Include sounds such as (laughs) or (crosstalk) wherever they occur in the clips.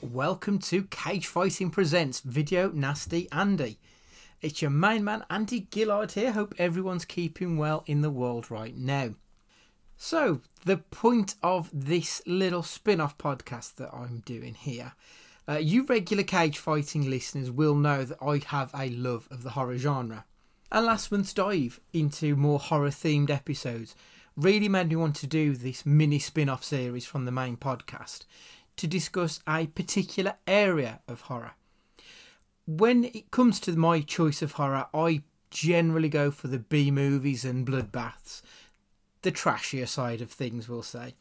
welcome to Cage Fighting Presents Video Nasty Andy. It's your main man Andy Gillard here. Hope everyone's keeping well in the world right now. So, the point of this little spin off podcast that I'm doing here. Uh, you regular cage fighting listeners will know that I have a love of the horror genre. And last month's dive into more horror themed episodes really made me want to do this mini spin off series from the main podcast to discuss a particular area of horror. When it comes to my choice of horror, I generally go for the B movies and bloodbaths, the trashier side of things, we'll say.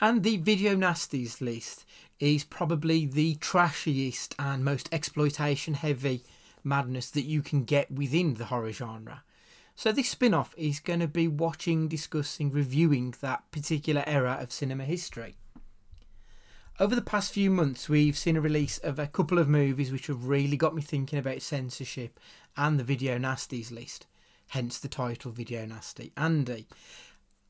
And the Video Nasties list is probably the trashiest and most exploitation heavy madness that you can get within the horror genre. So this spin-off is going to be watching, discussing, reviewing that particular era of cinema history. Over the past few months, we've seen a release of a couple of movies which have really got me thinking about censorship and the Video Nasties list, hence the title Video Nasty Andy.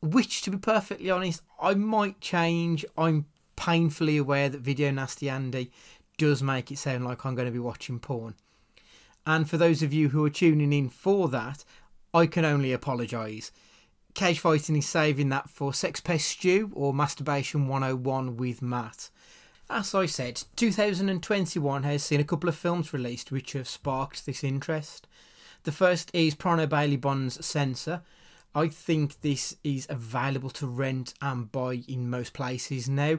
Which, to be perfectly honest, I might change. I'm painfully aware that Video Nasty Andy does make it sound like I'm going to be watching porn. And for those of you who are tuning in for that, I can only apologise. Cage Fighting is saving that for Sex Pest Stew or Masturbation 101 with Matt. As I said, 2021 has seen a couple of films released which have sparked this interest. The first is Prano Bailey Bond's Censor. I think this is available to rent and buy in most places now.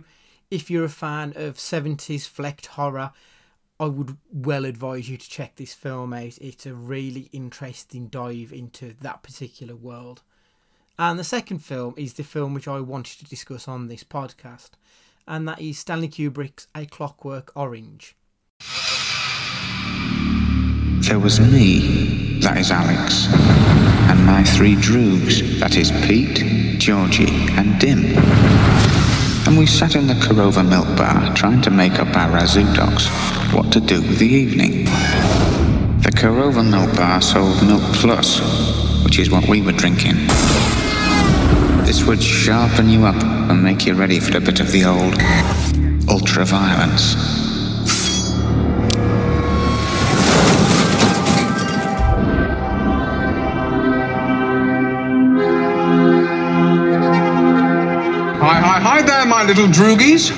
If you're a fan of 70s flecked horror, I would well advise you to check this film out. It's a really interesting dive into that particular world. And the second film is the film which I wanted to discuss on this podcast, and that is Stanley Kubrick's A Clockwork Orange. There was me, that is Alex, and my three droogs, that is Pete, Georgie, and Dim. And we sat in the Korova milk bar trying to make up our rassoodocks what to do with the evening. The Korova milk bar sold Milk Plus, which is what we were drinking. This would sharpen you up and make you ready for a bit of the old ultra violence. Hi, hi, hi there, my little droogies.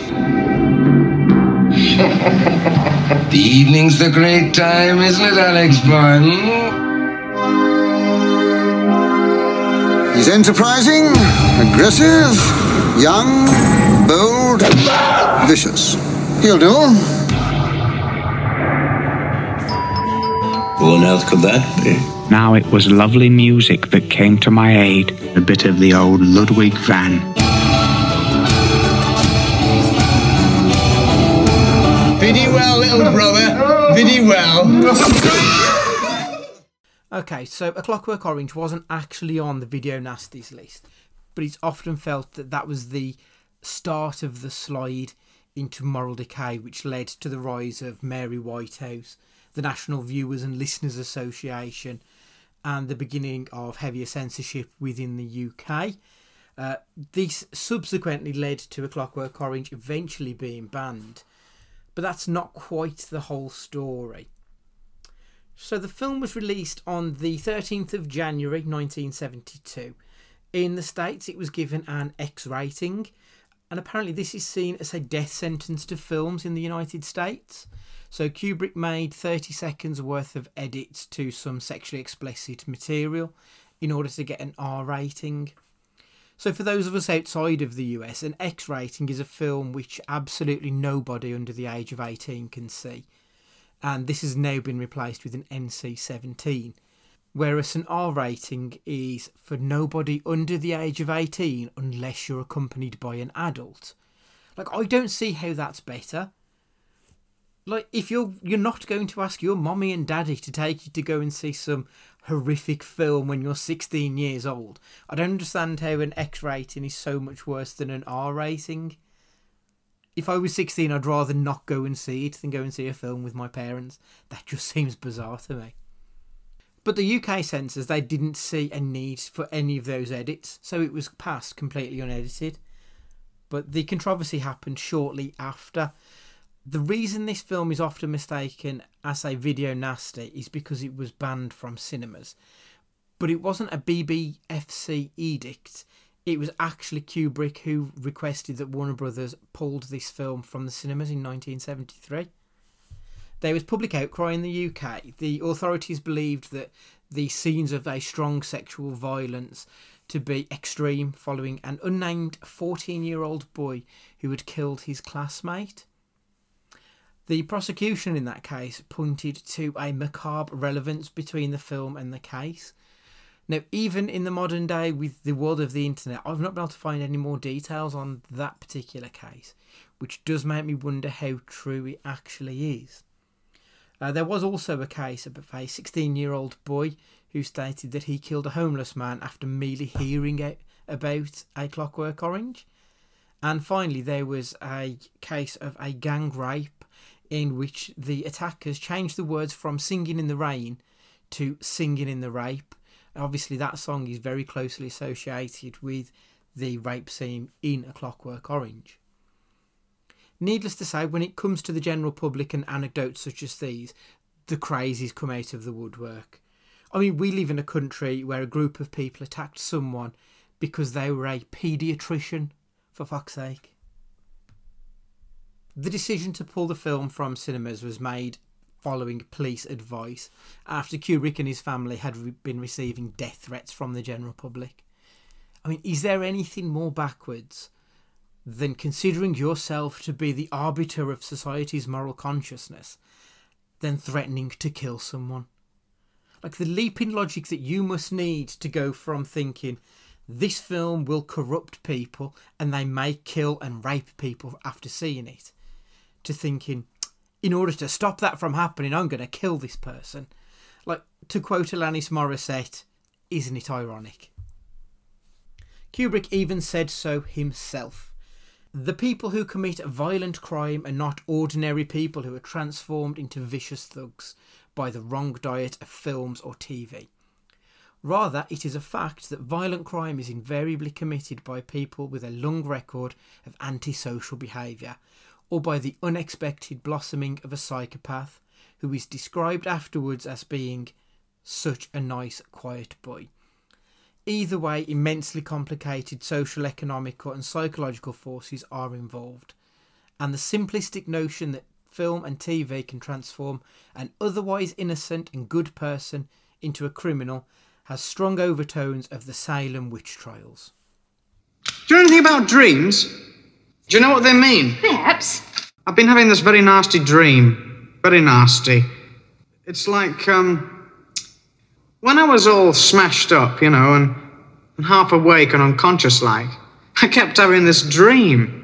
(laughs) the evening's the great time, isn't it, Alex boy? He's enterprising, aggressive, young, bold, vicious. He'll do. Who on earth could that be? Now it was lovely music that came to my aid, a bit of the old Ludwig van. Viddy well, little brother. Viddy well. Okay, so A Clockwork Orange wasn't actually on the Video Nasties list, but it's often felt that that was the start of the slide into moral decay, which led to the rise of Mary Whitehouse, the National Viewers and Listeners Association, and the beginning of heavier censorship within the UK. Uh, this subsequently led to A Clockwork Orange eventually being banned, but that's not quite the whole story. So the film was released on the 13th of January 1972. In the States, it was given an X rating, and apparently, this is seen as a death sentence to films in the United States. So, Kubrick made 30 seconds worth of edits to some sexually explicit material in order to get an R rating. So, for those of us outside of the US, an X rating is a film which absolutely nobody under the age of 18 can see and this has now been replaced with an NC 17. Whereas an R rating is for nobody under the age of 18 unless you're accompanied by an adult. Like, I don't see how that's better. Like, if you're you're not going to ask your mommy and daddy to take you to go and see some horrific film when you're 16 years old, I don't understand how an X rating is so much worse than an R rating if I was 16, I'd rather not go and see it than go and see a film with my parents. That just (laughs) seems bizarre to me. But the UK censors, they didn't see a need for any of those edits, so it was passed completely unedited. But the controversy happened shortly after. The reason this film is often mistaken as a video nasty is because it was banned from cinemas. But it wasn't a BBFC edict. It was actually Kubrick who requested that Warner Brothers pulled this film from the cinemas in 1973. There was public outcry in the UK. The authorities believed that the scenes of a strong sexual violence to be extreme following an unnamed 14 year old boy who had killed his classmate. The prosecution in that case pointed to a macabre relevance between the film and the case. Now, even in the modern day with the world of the internet, I've not been able to find any more details on that particular case, which does make me wonder how true it actually is. Uh, there was also a case of a 16 year old boy who stated that he killed a homeless man after merely hearing about a clockwork orange. And finally, there was a case of a gang rape in which the attackers changed the words from singing in the rain to singing in the rape. Obviously, that song is very closely associated with the rape scene in A Clockwork Orange. Needless to say, when it comes to the general public and anecdotes such as these, the crazies come out of the woodwork. I mean, we live in a country where a group of people attacked someone because they were a paediatrician, for fuck's sake. The decision to pull the film from cinemas was made following police advice after Kubrick and his family had re- been receiving death threats from the general public. I mean, is there anything more backwards than considering yourself to be the arbiter of society's moral consciousness than threatening to kill someone? Like the leap in logic that you must need to go from thinking this film will corrupt people and they may kill and rape people after seeing it to thinking in order to stop that from happening, I'm going to kill this person. Like, to quote Alanis Morissette, isn't it ironic? Kubrick even said so himself. The people who commit violent crime are not ordinary people who are transformed into vicious thugs by the wrong diet of films or TV. Rather, it is a fact that violent crime is invariably committed by people with a long record of antisocial behaviour, or by the unexpected blossoming of a psychopath who is described afterwards as being such a nice, quiet boy. Either way, immensely complicated social, economical, and psychological forces are involved. And the simplistic notion that film and TV can transform an otherwise innocent and good person into a criminal has strong overtones of the Salem witch trials. Do you know anything about dreams? Do you know what they mean? Perhaps. I've been having this very nasty dream. Very nasty. It's like, um, when I was all smashed up, you know, and, and half awake and unconscious like, (laughs) I kept having this dream.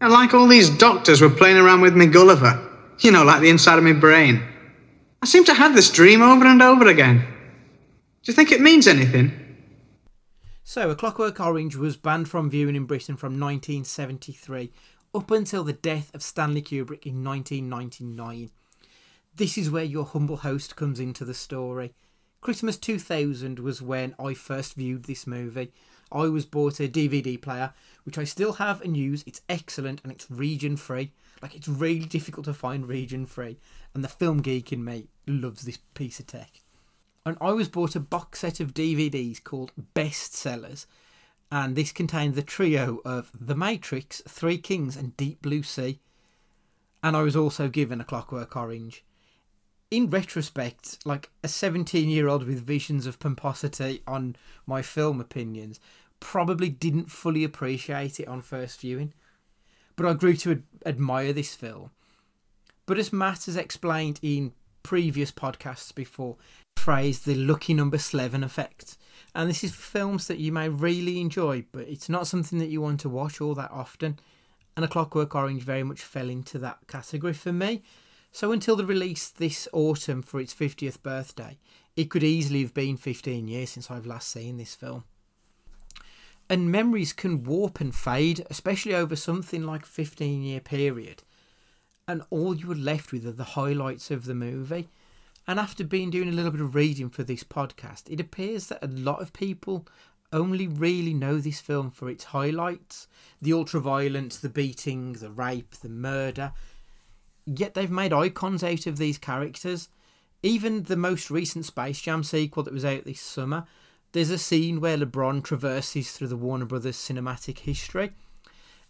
And like all these doctors were playing around with me Gulliver, (laughs) you know, like the inside of my brain. I seem to have this dream over and over again. Do you think it means anything? So, A Clockwork Orange was banned from viewing in Britain from 1973 up until the death of Stanley Kubrick in 1999. This is where your humble host comes into the story. Christmas 2000 was when I first viewed this movie. I was bought a DVD player, which I still have and use. It's excellent and it's region free. Like, it's really difficult to find region free. And the film geek in me loves this piece of tech. And I was bought a box set of DVDs called Bestsellers, and this contained the trio of The Matrix, Three Kings, and Deep Blue Sea. And I was also given a Clockwork Orange. In retrospect, like a 17 year old with visions of pomposity on my film opinions, probably didn't fully appreciate it on first viewing. But I grew to ad- admire this film. But as Matt has explained in previous podcasts before, the lucky number 11 effect and this is films that you may really enjoy, but it's not something that you want to watch all that often. And A Clockwork Orange very much fell into that category for me. So until the release this autumn for its 50th birthday, it could easily have been 15 years since I've last seen this film. And memories can warp and fade, especially over something like a 15 year period. And all you are left with are the highlights of the movie. And after being doing a little bit of reading for this podcast, it appears that a lot of people only really know this film for its highlights the ultra violence, the beating, the rape, the murder. yet they've made icons out of these characters. Even the most recent Space Jam sequel that was out this summer, there's a scene where LeBron traverses through the Warner Brothers cinematic history,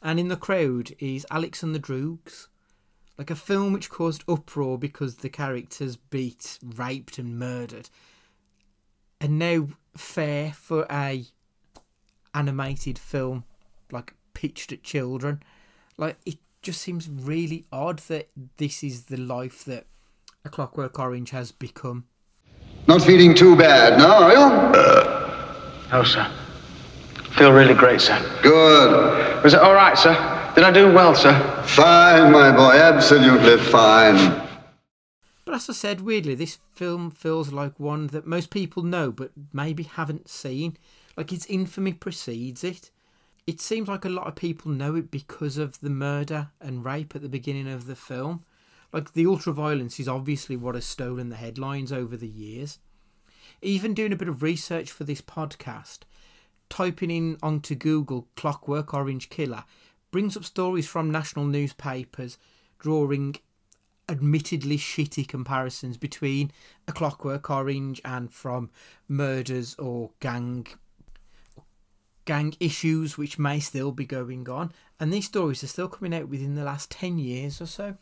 and in the crowd is Alex and the Droogs. Like a film which caused uproar because the characters beat, raped, and murdered. And now fair for a animated film like pitched at children. Like it just seems really odd that this is the life that a Clockwork Orange has become. Not feeling too bad now, are you? Uh, no, sir. Feel really great, sir. Good. Was it all right, sir? Did I do well, sir? Fine, my boy, absolutely fine. But as I said, weirdly, this film feels like one that most people know but maybe haven't seen. Like its infamy precedes it. It seems like a lot of people know it because of the murder and rape at the beginning of the film. Like the ultraviolence is obviously what has stolen the headlines over the years. Even doing a bit of research for this podcast, typing in onto Google Clockwork Orange Killer brings up stories from national newspapers drawing admittedly shitty comparisons between a Clockwork Orange and from murders or gang gang issues which may still be going on. And these stories are still coming out within the last 10 years or so.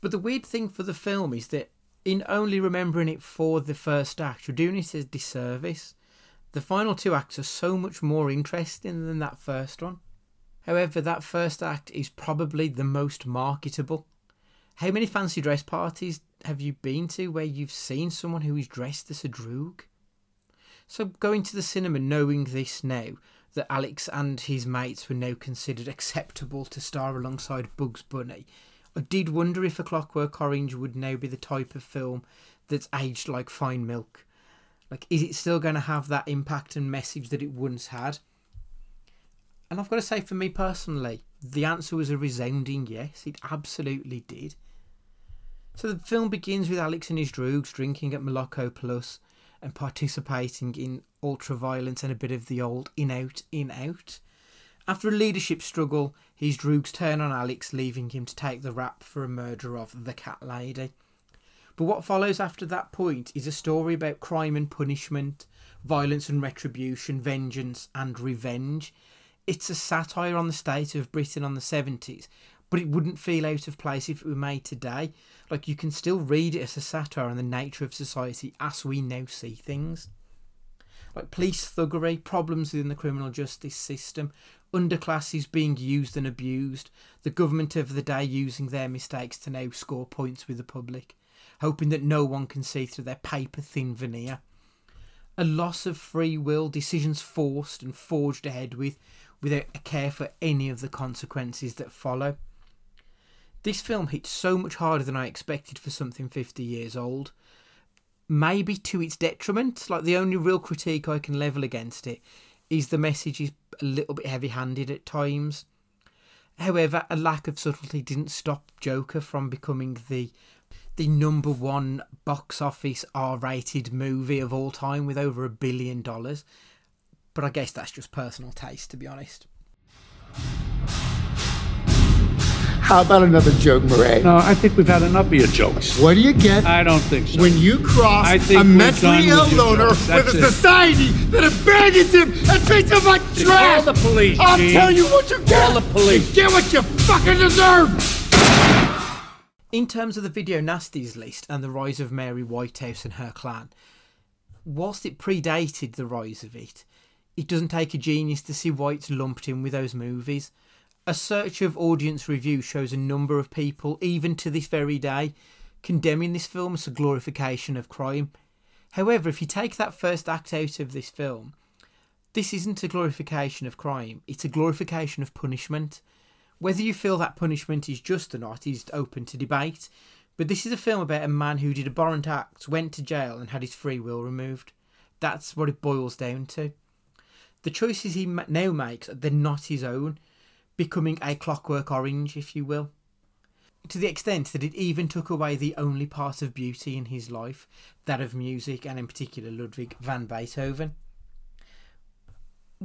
But the weird thing for the film is that in only remembering it for the first act you're doing it a disservice. The final two acts are so much more interesting than that first one however that first act is probably the most marketable how many fancy dress parties have you been to where you've seen someone who is dressed as a droog? So going to the cinema knowing this now, that Alex and his mates were now considered acceptable to star alongside Bugs Bunny, I did wonder if A Clockwork Orange would now be the type of film that's aged like fine milk. Like, is it still going to have that impact and message that it once had? And I've got to say, for me personally, the answer was a resounding yes. It absolutely did. So the film begins with Alex and his droogs drinking at Moloko Plus and participating in ultra violence and a bit of the old in out, in out. After a leadership struggle, his droogs turn on Alex, leaving him to take the rap for a murder of the cat lady. But what follows after that point is a story about crime and punishment, violence and retribution, vengeance and revenge. It's a satire on the state of Britain on the 70s, but it wouldn't feel out of place if it were made today. Like you can still read it as a satire on the nature of society as we now see things. Like police thuggery, problems within the criminal justice system, underclasses being used and abused, the government of the day using their mistakes to now score points with the public, hoping that no one can see through their paper thin veneer. A loss of free will, decisions forced and forged ahead with, without a care for any of the consequences that follow. This film hit so much harder than I expected for something 50 years old. Maybe to its detriment. Like the only real critique I can level against it is the message is a little bit heavy handed at times. However, a lack of subtlety didn't stop Joker from becoming the the number one box office R rated movie of all time with over a billion dollars. But I guess that's just personal taste, to be honest. How about another joke, Murray? No, I think we've had enough of your jokes. What do you get I don't think so. when you cross I think a mentally done ill loner jokes. with That's a it. society that abandons him and treats him like trash? Call the police, I'll Gene. tell you what you get. Call the police. You get what you fucking deserve. In terms of the video nasties list and the rise of Mary Whitehouse and her clan, whilst it predated the rise of it, it doesn't take a genius to see why it's lumped in with those movies. A search of audience review shows a number of people, even to this very day, condemning this film as a glorification of crime. However, if you take that first act out of this film, this isn't a glorification of crime, it's a glorification of punishment. Whether you feel that punishment is just or not is open to debate, but this is a film about a man who did abhorrent acts, went to jail, and had his free will removed. That's what it boils down to. The choices he now makes, they're not his own, becoming a clockwork orange, if you will. To the extent that it even took away the only part of beauty in his life, that of music, and in particular Ludwig van Beethoven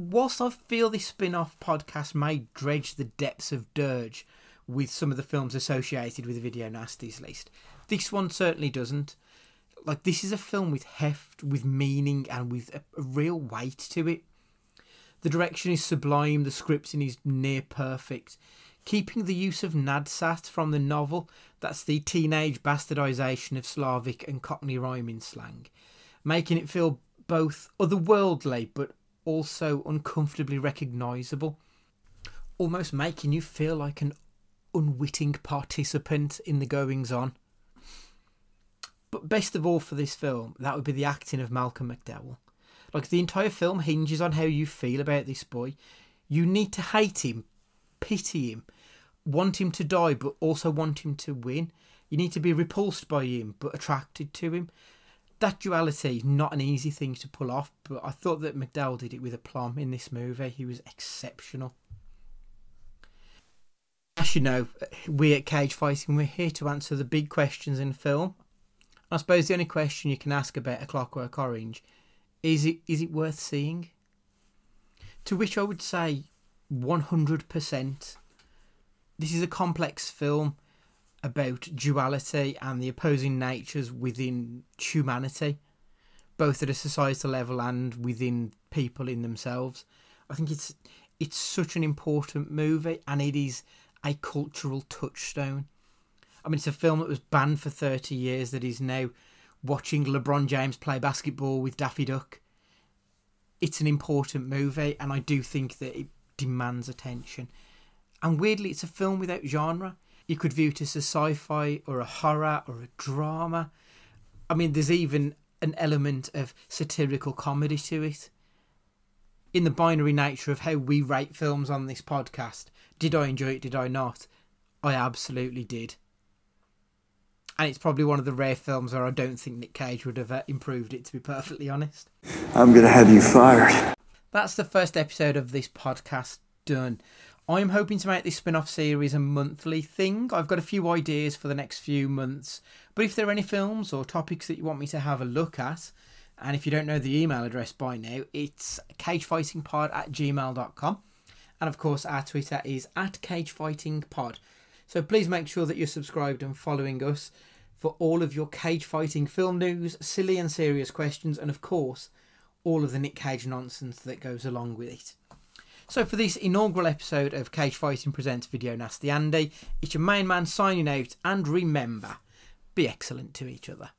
whilst I feel this spin off podcast may dredge the depths of dirge with some of the films associated with the Video Nasties list. This one certainly doesn't. Like, this is a film with heft, with meaning, and with a real weight to it. The direction is sublime, the scripting is near perfect. Keeping the use of Nadsat from the novel, that's the teenage bastardization of Slavic and Cockney rhyming slang, making it feel both otherworldly but also uncomfortably recognisable, almost making you feel like an unwitting participant in the goings on. But best of all for this film, that would be the acting of Malcolm McDowell. Like the entire film hinges on how you feel about this boy. You need to hate him, pity him, want him to die, but also want him to win. You need to be repulsed by him, but attracted to him. That duality is not an easy thing to pull off, but I thought that McDowell did it with aplomb in this movie. He was exceptional. As you know, we at Cage Fighting, we're here to answer the big questions in film. I suppose the only question you can ask about A Clockwork Orange is it is it worth seeing? To which I would say 100%. This is a complex film about duality and the opposing natures within humanity, both at a societal level and within people in themselves. I think it's it's such an important movie and it is a cultural touchstone. I mean, it's a film that was banned for 30 years that is now watching LeBron James play basketball with Daffy Duck. It's an important movie, and I do think that it demands attention. And weirdly, it's a film without genre. You could view it as a sci fi or a horror or a drama. I mean, there's even an element of satirical comedy to it. In the binary nature of how we rate films on this podcast, did I enjoy it? Did I not? I absolutely did and it's probably one of the rare films where I don't think Nick Cage would have uh, improved it, to be perfectly honest. I'm going to have you fired. That's the first episode of this podcast done. I'm hoping to make this spin off series a monthly thing. I've got a few ideas for the next few months, but if there are any films or topics that you want me to have a look at, and if you don't know the email address by now, it's cagefightingpod at gmail.com. And of course, our Twitter is at cagefightingpod. So please make sure that you're subscribed and following us for all of your cage fighting film news, silly and serious questions, and of course, all of the Nick Cage nonsense that goes along with it. So, for this inaugural episode of Cage Fighting Presents Video Nasty Andy, it's your main man signing out, and remember, be excellent to each other.